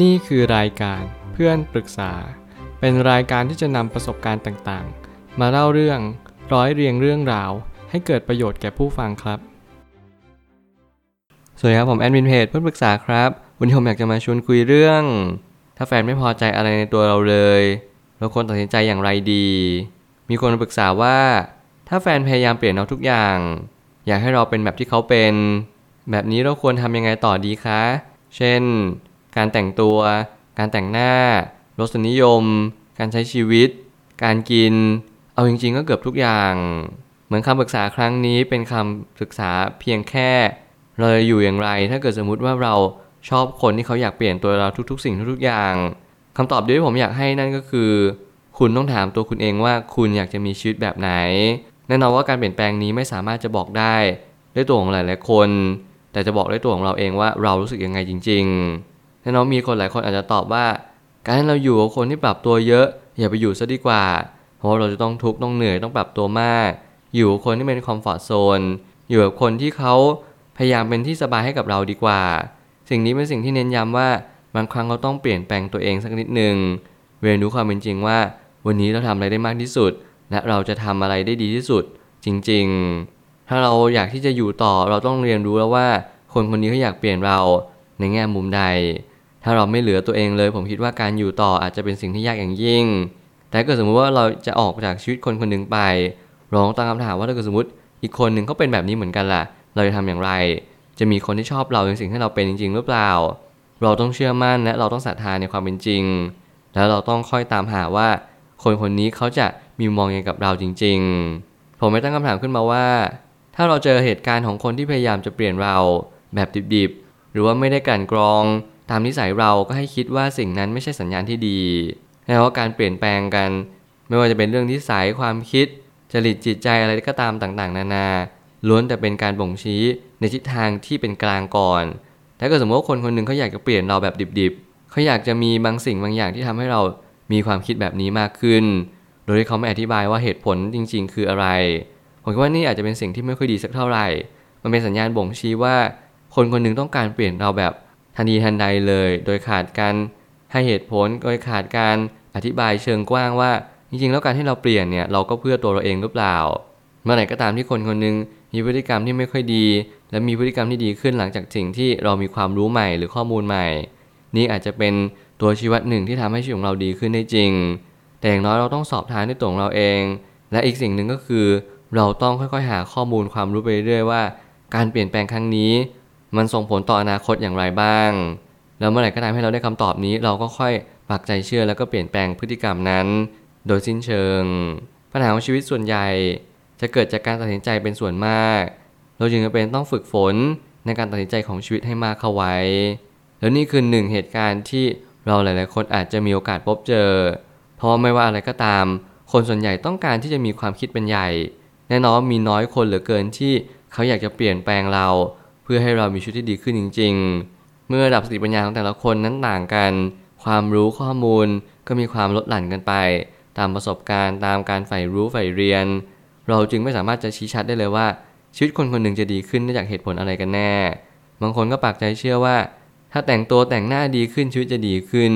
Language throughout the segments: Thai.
นี่คือรายการเพื่อนปรึกษา เป็นรายการที่จะนำประสบการณ์ต่างๆ มาเล่าเรื่องร้อยเรียงเรื่องราว ให้เกิดประโยชน์แก่ผู้ฟังครับ สวัสดีครับผมแอดมินเพจเพื่อนปรึกษาครับ วันนี้ผมอยากจะมาชวนคุยเรื่อง ถ้าแฟนไม่พอใจอะไรในตัวเราเลย เราควรตัดสินใจอย่างไรดี มีคนปรึกษาว่า ถ้าแฟนพยายามเปลี่ยนเราทุกอย่าง อยากให้เราเป็นแบบที่เขาเป็น แบบนี้เราควรทำยังไงต่อดีคะ เช่น การแต่งตัว การแต่งหน้ารสนิยม การใช้ชีวิต การกิน เอาจริงๆก็เกือบทุกอย่าง เหมือนคำปรึกษาครั้งนี้เป็นคำปรึกษาเพียงแค่เราจะอยู่อย่างไร ถ้าเกิดสมมุติว่าเราชอบคนที่เขาอยากเปลี่ยนตัวเราทุกๆ สิ่งทุกๆอย่างคำตอบเดียวที่ผมอยากให้นั่นก็คือ คุณต้องถามตัวคุณเองว่าคุณอยากจะมีชีวิตแบบไหนแน่นอนว่าการเปลี่ยนแปลงนี้ไม่สามารถจะบอกได้ด้วยตัวของหลายๆคน แต่จะบอกด้วยตัวของเราเองว่าเรารู้สึกยังไงจริง ๆ แน่นอนมีคนหลายคนอาจจะตอบว่า การที่เราอยู่กับคนที่ปรับตัวเยอะ อย่าไปอยู่ซะดีกว่า เพราะเราจะต้องทุกข์ต้องเหนื่อยต้องปรับตัวมาก อยู่กับคนที่เป็นคอมฟอร์ทโซนอยู่กับคนที่เขาพยายามเป็นที่สบายให้กับเราดีกว่า สิ่งนี้เป็นสิ่งที่เน้นย้ำว่าบางครั้งเราต้องเปลี่ยนแปลงตัวเองสักนิดหนึ่งเรียนรู้ความเป็นจริงว่า วันนี้เราทำอะไรได้มากที่สุด และเราจะทำอะไรได้ดีที่สุด จริง ๆ ถ้าเราอยากที่จะอยู่ต่อเราต้องเรียนรู้แล้วว่า คนคนนี้เขาอยากเปลี่ยนเราในแง่มุมใด ถ้าเราไม่เหลือตัวเองเลย ผมคิดว่าการอยู่ต่ออาจจะเป็นสิ่งที่ยากอย่างยิ่ง แต่ถ้าเกิดสมมุติว่าเราจะออกจากชีวิตคนคนหนึ่งไปลองตั้งคำถามว่าถ้าเกิดสมมติอีกคนหนึ่งเขาเป็นแบบนี้เหมือนกันล่ะ เราจะทำอย่างไร จะมีคนที่ชอบเราในสิ่งที่เราเป็นจริง ๆ หรือเปล่า เราต้องเชื่อมั่นและเราต้องศรัทธาในความเป็นจริง แล้วเราต้องค่อยตามหาว่า คนคนนี้เขาจะมีมองยังไงกับเราจริง ๆ ผมไม่ตั้งคำถามขึ้นมาว่า ถ้าเราเจอเหตุการณ์ของคนที่พยายามจะเปลี่ยนเราแบบดิบๆ หรือว่าไม่ได้กลั่นกรอง ตามนิสัยเราก็ให้คิดว่าสิ่งนั้นไม่ใช่สัญญาณที่ดีแล้วว่าการเปลี่ยนแปลงกัน ไม่ว่าจะเป็นเรื่องนิสัยความคิด จริตจิตใจอะไรก็ตามต่างๆ นานา ล้วนแต่เป็นการบ่งชี้ในทิศทางที่เป็นกลางก่อน ถ้าเกิดสมมติว่าคนคนหนึ่งเขาอยากจะเปลี่ยนเราแบบดิบๆ เขาอยากจะมีบางสิ่งบางอย่างที่ทำให้เรามีความคิดแบบนี้มากขึ้น โดยที่เขาไม่อธิบายว่าเหตุผลจริง ๆ คืออะไร ผมคิดว่านี่อาจจะเป็นสิ่งที่ไม่ค่อยดีสักเท่าไหร่ มันเป็นสัญญาณบ่งชี้ว่า คนคนหนึ่งต้องการเปลี่ยนเราแบบ ทันทีทันใดเลย โดยขาดการให้เหตุผล โดยขาดการอธิบายเชิงกว้างว่า จริงๆ แล้วการที่เราเปลี่ยนเนี่ยเราก็เพื่อตัวเราเองหรือเปล่า เมื่อไหร่ก็ตามที่คนคนหนึงมีพฤติกรรมที่ไม่ค่อยดี และมีพฤติกรรมที่ดีขึ้นหลังจากสิ่งที่เรามีความรู้ใหม่หรือข้อมูลใหม่ นี่อาจจะเป็นตัวชี้วัดหนึ่งที่ทำให้ชีวิตของเราดีขึ้นได้จริง แต่อย่างน้อยเราต้องสอบทานด้วยตัวของเราเอง และอีกสิ่งหนึ่งก็คือ เราต้องค่อยๆหาข้อมูลความรู้ไปเรื่อยๆว่า การเปลี่ยนแปลงครั้งนี้ มันส่งผลต่ออนาคตอย่างไรบ้าง แล้วเมื่อไหร่ก็ตามให้เราได้คำตอบนี้ เราก็ค่อยปักใจเชื่อแล้วก็เปลี่ยนแปลงพฤติกรรมนั้น โดยสิ้นเชิง ปัญหาของชีวิตส่วนใหญ่ จะเกิดจากการตัดสินใจเป็นส่วนมาก เราจึงจำเป็นต้องฝึกฝนในการตัดสินใจของชีวิตให้มากเข้าไว้ แล้วนี่คือหนึ่งเหตุการณ์ที่เราหลาย ๆ คนอาจจะมีโอกาสพบเจอ เพราะไม่ว่าอะไรก็ตาม คนส่วนใหญ่ต้องการที่จะมีความคิดเป็นใหญ่ แน่นอนมีน้อยคนเหลือเกินที่เขาอยากจะเปลี่ยนแปลงเรา เพื่อให้เรามีชีวิตที่ดีขึ้นจริง ๆ เมื่อระดับสติปัญญาของแต่ละคนนั้นต่างกัน ความรู้ข้อมูลก็มีความลดหลั่นกันไป ตามประสบการณ์ตามการใฝ่รู้ใฝ่เรียน เราจึงไม่สามารถจะชี้ชัดได้เลยว่า ชีวิตคนคนหนึ่งจะดีขึ้นได้จากเหตุผลอะไรกันแน่ บางคนก็ปักใจเชื่อว่า ถ้าแต่งตัวแต่งหน้าดีขึ้นชีวิตจะดีขึ้น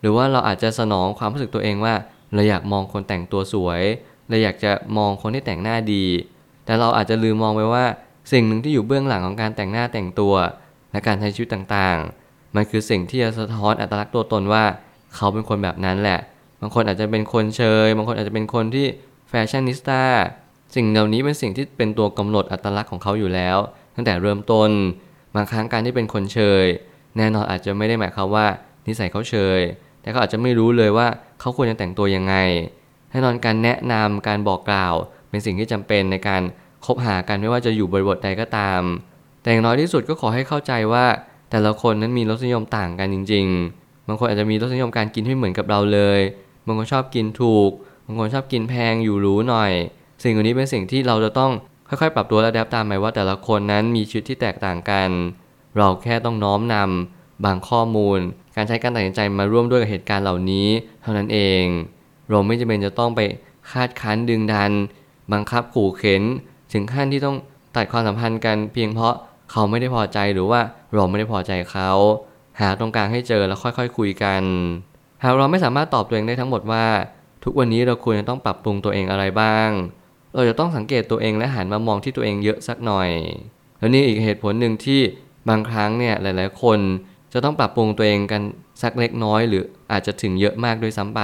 หรือว่าเราอาจจะสนองความรู้สึกตัวเองว่าเราอยากมองคนแต่งตัวสวยเราอยากจะมองคนที่แต่งหน้าดี แต่เราอาจจะลืมมองไปว่า สิ่งหนึ่งที่อยู่เบื้องหลังของการแต่งหน้าแต่งตัว และการใช้ชีวิตต่างๆ มันคือสิ่งที่จะสะท้อนอัตลักษณ์ตัวตนว่า เขาเป็นคนแบบนั้นแหละ บางคนอาจจะเป็นคนเชย บางคนอาจจะเป็นคนที่แฟชั่นนิสต้า สิ่งเหล่านี้เป็นสิ่งที่เป็นตัวกำหนดอัตลักษณ์ของเขาอยู่แล้ว ตั้งแต่เริ่มต้น บางครั้งการที่เป็นคนเชย แน่นอนอาจจะไม่ได้หมายความว่า นิสัยเขาเชย แต่เขาอาจจะไม่รู้เลยว่าเขาควรจะแต่งตัวยังไง แน่นอนการแนะนำการบอกกล่าว เป็นสิ่งที่จำเป็นในการ คบหากันไม่ว่าจะอยู่บริบทใดก็ตาม แต่อย่างน้อยที่สุดก็ขอให้เข้าใจว่า แต่ละคนนั้นมีรสนิยมต่างกันจริง ๆ บางคนอาจจะมีรสนิยมการกินที่ไม่เหมือนกับเราเลย บางคนชอบกินถูก บางคนชอบกินแพงอยู่หรูหน่อย สิ่งเหล่านี้เป็นสิ่งที่เราจะต้องค่อยๆ ปรับตัวและแดบตามไปว่าแต่ละคนนั้นมีชีวิตที่แตกต่างกัน เราแค่ต้องน้อมนำบางข้อมูล การใช้การตัดสินใจมาร่วมด้วยกับเหตุการณ์เหล่านี้ เท่านั้นเอง เราไม่จำเป็นจะต้องไปคาดคั้นดึงดัน บังคับขู่เข็น ถึงขั้นที่ต้องตัดความสัมพันธ์กันเพียงเพราะเขาไม่ได้พอใจหรือว่าเราไม่ได้พอใจเขา หาตรงกลางให้เจอแล้วค่อยๆคุยกัน หากเราไม่สามารถตอบตัวเองได้ทั้งหมดว่า ทุกวันนี้เราควรจะต้องปรับปรุงตัวเองอะไรบ้าง เราจะต้องสังเกตตัวเองและหันมามองที่ตัวเองเยอะสักหน่อย แล้วนี่อีกเหตุผลหนึ่งที่บางครั้งเนี่ยหลาย ๆ คนจะต้องปรับปรุงตัวเองกันสักเล็กน้อยหรืออาจจะถึงเยอะมากด้วยซ้ำไป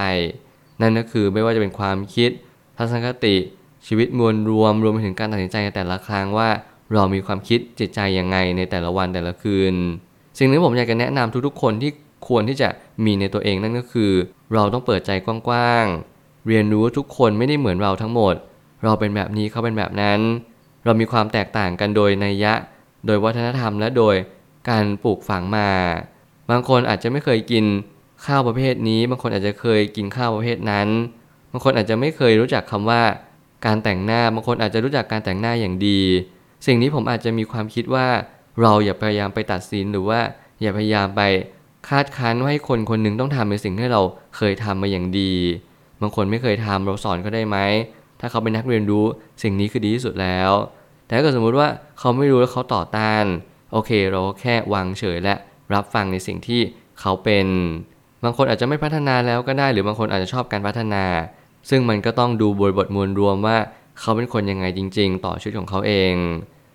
นั่นก็คือไม่ว่าจะเป็นความคิดทัศนคติ ชีวิตมวลรวมรวมไปถึงการตัดสินใจในแต่ละครั้งว่า เรามีความคิดจิตใจยังไงในแต่ละวันแต่ละคืน สิ่งที่ผมอยากจะแนะนำทุกๆ คนที่ควรที่จะมีในตัวเองนั่นก็คือ เราต้องเปิดใจกว้างๆเรียนรู้ว่าทุกคนไม่ได้เหมือนเราทั้งหมด เราเป็นแบบนี้เขาเป็นแบบนั้น เรามีความแตกต่างกันโดยนัยยะ โดยวัฒนธรรมและโดยการปลูกฝังมา บางคนอาจจะไม่เคยกินข้าวประเภทนี้ บางคนอาจจะเคยกินข้าวประเภทนั้น บางคนอาจจะไม่เคยรู้จักคำว่า การแต่งหน้าบางคนอาจจะรู้จักการแต่งหน้าอย่างดี สิ่งนี้ผมอาจจะมีความคิดว่าเราอย่าพยายามไปตัดสินหรือว่าอย่าพยายามไปคาดคั้นว่าให้คนคนหนึ่งต้องทำในสิ่งที่เราเคยทำมาอย่างดี บางคนไม่เคยทำเราสอนเขาได้ไหม ถ้าเขาเป็นนักเรียนรู้สิ่งนี้คือดีที่สุดแล้ว แต่ถ้าเกิดสมมุติว่าเขาไม่รู้แล้วเขาต่อต้าน โอเค เราก็แค่วางเฉยและรับฟังในสิ่งที่เขาเป็น บางคนอาจจะไม่พัฒนาแล้วก็ได้ หรือบางคนอาจจะชอบการพัฒนา ซึ่งมันก็ต้องดูบริบทมวลรวมว่าเขาเป็นคนยังไงจริง ๆ ต่อชีวิตของเขาเอง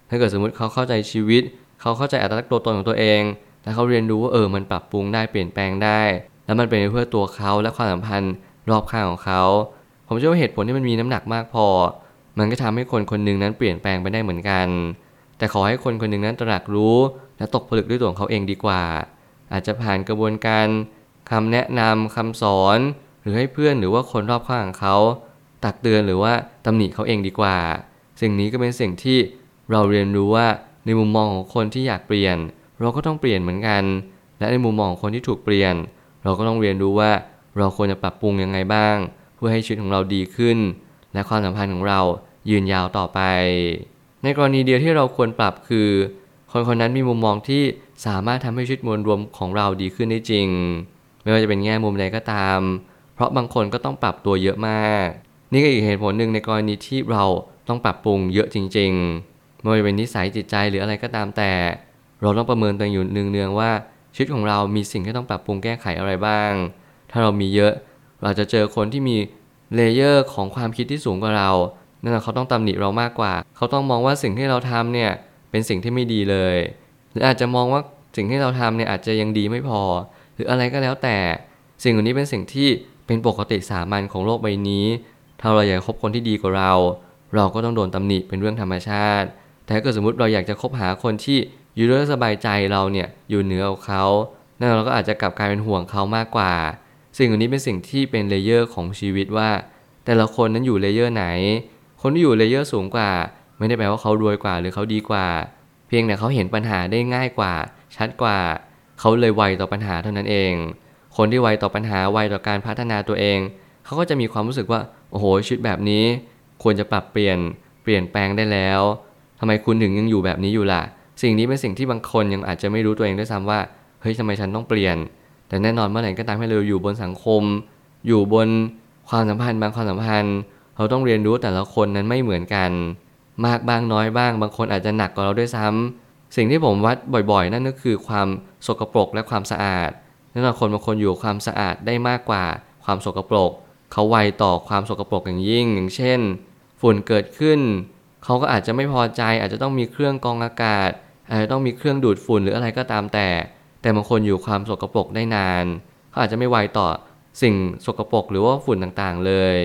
ถ้าเกิดสมมติเขาเข้าใจชีวิต เขาเข้าใจอัตลักษณ์ตัวตนของตัวเองและเขาเรียนรู้ว่าเออมันปรับปรุงได้เปลี่ยนแปลงได้ แล้วมันเป็นเพื่อตัวเขาและความสัมพันธ์รอบข้างของเขา ผมเชื่อว่าเหตุผลที่มันมีน้ำหนักมากพอ มันก็ทำให้คนคนหนึ่งนั้นเปลี่ยนแปลงไปได้เหมือนกัน แต่ขอให้คนคนหนึ่งนั้นตระหนักรู้ และตกผลึกด้วยตัวของเขาเองดีกว่า อาจจะผ่านกระบวนการคำแนะนำคำสอน หรือให้เพื่อนหรือว่าคนรอบข้างของเขาตักเตือนหรือว่าตำหนิเขาเองดีกว่า สิ่งนี้ก็เป็นสิ่งที่เราเรียนรู้ว่าในมุมมองของคนที่อยากเปลี่ยน เราก็ต้องเปลี่ยนเหมือนกัน และในมุมมองของคนที่ถูกเปลี่ยน เราก็ต้องเรียนรู้ว่าเราควรจะปรับปรุงยังไงบ้าง เพื่อให้ชีวิตของเราดีขึ้น และความสัมพันธ์ของเรายืนยาวต่อไป ในกรณีเดียวที่เราควรปรับคือ คนคนนั้นมีมุมมองที่สามารถทำให้ชีวิตมวลรวมของเราดีขึ้นได้จริง ไม่ว่าจะเป็นแง่มุมใดก็ตาม เพราะบางคนก็ต้องปรับตัวเยอะมาก นี่ก็อีกเหตุผลหนึ่งในกรณีที่เราต้องปรับปรุงเยอะจริงๆไม่ว่าจะเป็นนิสัยจิตใจหรืออะไรก็ตามแต่ เราต้องประเมินตัวเองอยู่เนืองๆว่าชีวิตของเรามีสิ่งที่ต้องปรับปรุงแก้ไขอะไรบ้าง ถ้าเรามีเยอะ เราจะเจอคนที่มี layer ของความคิดที่สูงกว่าเรา นั่นแหละเขาต้องตำหนิเรามากกว่า เขาต้องมองว่าสิ่งที่เราทำเนี่ยเป็นสิ่งที่ไม่ดีเลย หรืออาจจะมองว่าสิ่งที่เราทำเนี่ยอาจจะยังดีไม่พอ หรืออะไรก็แล้วแต่ สิ่งเหล่านี้เป็นสิ่งที่ เป็นปกติสามัญของโลกใบนี้ ถ้าเราอยากคบคนที่ดีกว่าเรา เราก็ต้องโดนตำหนิเป็นเรื่องธรรมชาติ แต่ถ้าเกิดสมมติเราอยากจะคบหาคนที่อยู่ด้วยสบายใจเราเนี่ยอยู่เหนือเขานั่นเราก็อาจจะกลับกลายเป็นห่วงเขามากกว่า สิ่งเหล่านี้เป็นสิ่งที่เป็น layer ของชีวิตว่า แต่ละคนนั้นอยู่ layer ไหน คนที่อยู่ layer สูงกว่า ไม่ได้แปลว่าเขารวยกว่าหรือเขาดีกว่า เพียงแต่เขาเห็นปัญหาได้ง่ายกว่า ชัดกว่า เขาเลยไวต่อปัญหาเท่านั้นเอง คนที่ไวต่อปัญหาไวต่อการพัฒนาตัวเอง เขาก็จะมีความรู้สึกว่าโอ้โหชีวิตแบบนี้ ควรจะปรับเปลี่ยนเปลี่ยนแปลงได้แล้วทำไมคุณถึงยังอยู่แบบนี้อยู่ล่ะ สิ่งนี้เป็นสิ่งที่บางคนยังอาจจะไม่รู้ตัวเองด้วยซ้ำว่าเฮ้ยทำไมฉันต้องเปลี่ยน แต่แน่นอนเมื่อไหร่ก็ตามให้เราอยู่บนสังคม อยู่บนความสัมพันธ์บางความสัมพันธ์ เราต้องเรียนรู้แต่ละคนนั้นไม่เหมือนกัน มากบ้างน้อยบ้าง บางคนอาจจะหนักกว่าเราด้วยซ้ำสิ่งที่ผมวัดบ่อยๆ นั่นก็คือความสกปรกและความสะอาด แน่นอนคนบางคนอยู่ความสะอาดได้มากกว่าความสกปรก เขาไวต่อความสกปรกอย่างยิ่ง อย่างเช่น ฝุ่นเกิดขึ้น เขาก็อาจจะไม่พอใจ อาจจะต้องมีเครื่องกรองอากาศ อาจจะต้องมีเครื่องดูดฝุ่นหรืออะไรก็ตามแต่ แต่บางคนอยู่ความสกปรกได้นาน เขาอาจจะไม่ไวต่อสิ่งสกปรกหรือว่าฝุ่นต่างๆเลย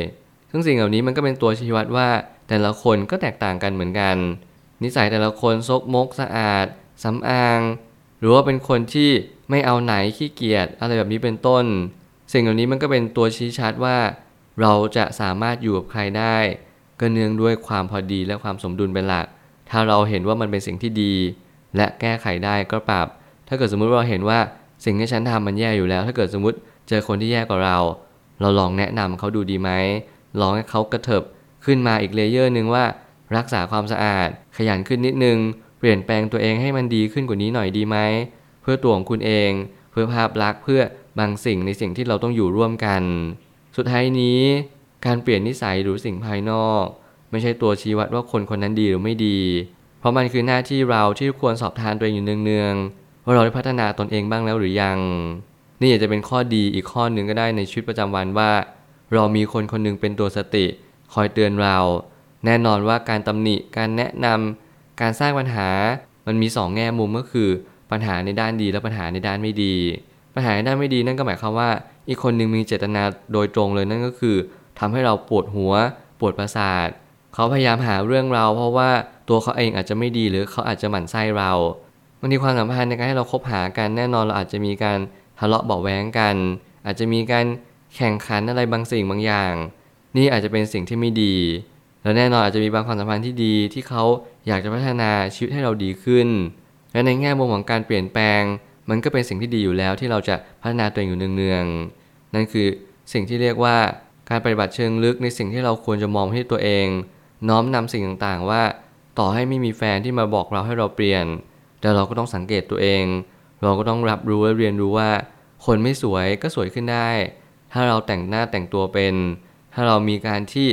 ซึ่งสิ่งเหล่านี้มันก็เป็นตัวชี้วัดว่า แต่ละคนก็แตกต่างกันเหมือนกัน นิสัยแต่ละคนซกมกสะอาดสำอาง หรือว่าเป็นคนที่ไม่เอาไหนขี้เกียจอะไรแบบนี้เป็นต้น สิ่งเหล่านี้มันก็เป็นตัวชี้ชัดว่า เราจะสามารถอยู่กับใครได้ ก็เนื่องด้วยความพอดีและความสมดุลเป็นหลัก ถ้าเราเห็นว่ามันเป็นสิ่งที่ดี และแก้ไขได้ก็ปรับ ถ้าเกิดสมมุติเราเห็นว่าสิ่งที่ฉันทำมันแย่อยู่แล้ว ถ้าเกิดสมมติเจอคนที่แย่กว่าเรา เราลองแนะนำเขาดูดีไหมลองให้เขากระเถิบขึ้นมาอีก layer หนึ่งว่า รักษาความสะอาด ขยันขึ้นนิดนึง ปลี่ยนแปลงตัวเองให้มันดีขึ้นกว่านี้หน่อยดีไหม เพื่อตัวของคุณเอง เพื่อภาพลักษณ์เพื่อบางสิ่งในสิ่งที่เราต้องอยู่ร่วมกัน สุดท้ายนี้ การเปลี่ยนนิสัยหรือสิ่งภายนอก ไม่ใช่ตัวชี้วัดว่าคนคนนั้นดีหรือไม่ดี เพราะมันคือหน้าที่เราที่ควรสอบทานตัวเองอยู่เนืองๆว่าเราได้พัฒนาตนเองบ้างแล้วหรือยัง นี่อาจจะเป็นข้อดีอีกข้อหนึ่งก็ได้ในชีวิตประจำวันว่า เรามีคนคนหนึงเป็นตัวสติ คอยเตือนเรา แน่นอนว่าการตำหนิการแนะนำ การสร้างปัญหามันมีสองแง่มุมก็คือปัญหาในด้านดีและปัญหาในด้านไม่ดี ปัญหาในด้านไม่ดีนั่นก็หมายความว่า อีกคนหนึ่งมีเจตนาโดยตรงเลยนั่นก็คือทำให้เราปวดหัว ปวดประสาทเขาพยายามหาเรื่องเรา เพราะว่าตัวเขาเองอาจจะไม่ดีหรือเขาอาจจะหมั่นไส้เราบางทีความสัมพันธ์ในการให้เราคบหากันแน่นอนเราอาจจะมีการทะเลาะเบาะแว้งกัน อาจจะมีการแข่งขันอะไรบางสิ่งบางอย่าง นี่อาจจะเป็นสิ่งที่ไม่ดี แล้วแน่นอนอาจจะมีบางความสัมพันธ์ที่ดีที่เขาอยากจะพัฒนาชีวิตให้เราดีขึ้น และในแง่มุมของการเปลี่ยนแปลง มันก็เป็นสิ่งที่ดีอยู่แล้วที่เราจะพัฒนาตัวเองอยู่เนืองๆนั่นคือสิ่งที่เรียกว่าการปฏิบัติเชิงลึกในสิ่งที่เราควรจะมองที่ตัวเอง น้อมนำสิ่งต่างๆ ว่า ต่อให้ไม่มีแฟนที่มาบอกเราให้เราเปลี่ยน แต่เราก็ต้องสังเกตตัวเอง เราก็ต้องรับรู้และเรียนรู้ว่า คนไม่สวยก็สวยขึ้นได้ ถ้าเราแต่งหน้าแต่งตัวเป็น ถ้าเรามีการที่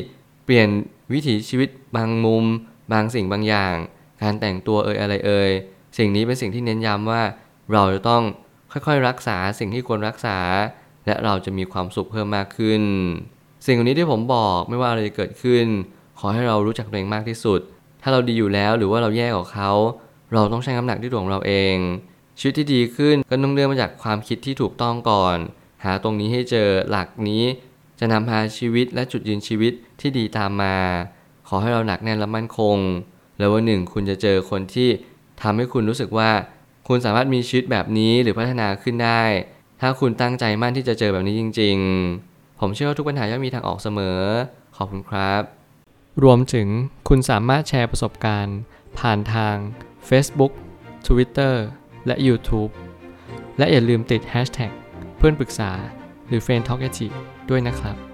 เปลี่ยนวิถีชีวิตบางมุม บางสิ่งบางอย่าง การแต่งตัวเอ่ยอะไรเอ่ยสิ่งนี้เป็นสิ่งที่เน้นย้ำว่า เราจะต้องค่อยๆรักษาสิ่งที่ควรรักษา และเราจะมีความสุขเพิ่มมากขึ้น สิ่งนี้ที่ผมบอกไม่ว่าอะไรจะเกิดขึ้น ขอให้เรารู้จักตัวเองมากที่สุด ถ้าเราดีอยู่แล้วหรือว่าเราแย่กว่าเขาเราต้องใช้น้ำหนักที่ตัวงเราเอง ชีวิตที่ดีขึ้นก็ต้องเริ่มมาจากความคิดที่ถูกต้องก่อน หาตรงนี้ให้เจอหลักนี้ จะนำพาชีวิตและจุดยืนชีวิตที่ดีตามมา ขอให้เราหนักแน่นและมั่นคง แล้ววันหนึ่งคุณจะเจอคนที่ทำให้คุณรู้สึกว่า คุณสามารถมีชีวิตแบบนี้หรือพัฒนาขึ้นได้ ถ้าคุณตั้งใจมั่นที่จะเจอแบบนี้จริง ๆ ผมเชื่อว่าทุกปัญหาย่อมมีทางออกเสมอ ขอบคุณครับ รวมถึงคุณสามารถแชร์ประสบการณ์ ผ่านทาง Facebook Twitter และ YouTube และอย่าลืมติด Hashtag เพื่อนปรึกษาหรือ f r ร e n d t a l k ด้วยนะครับ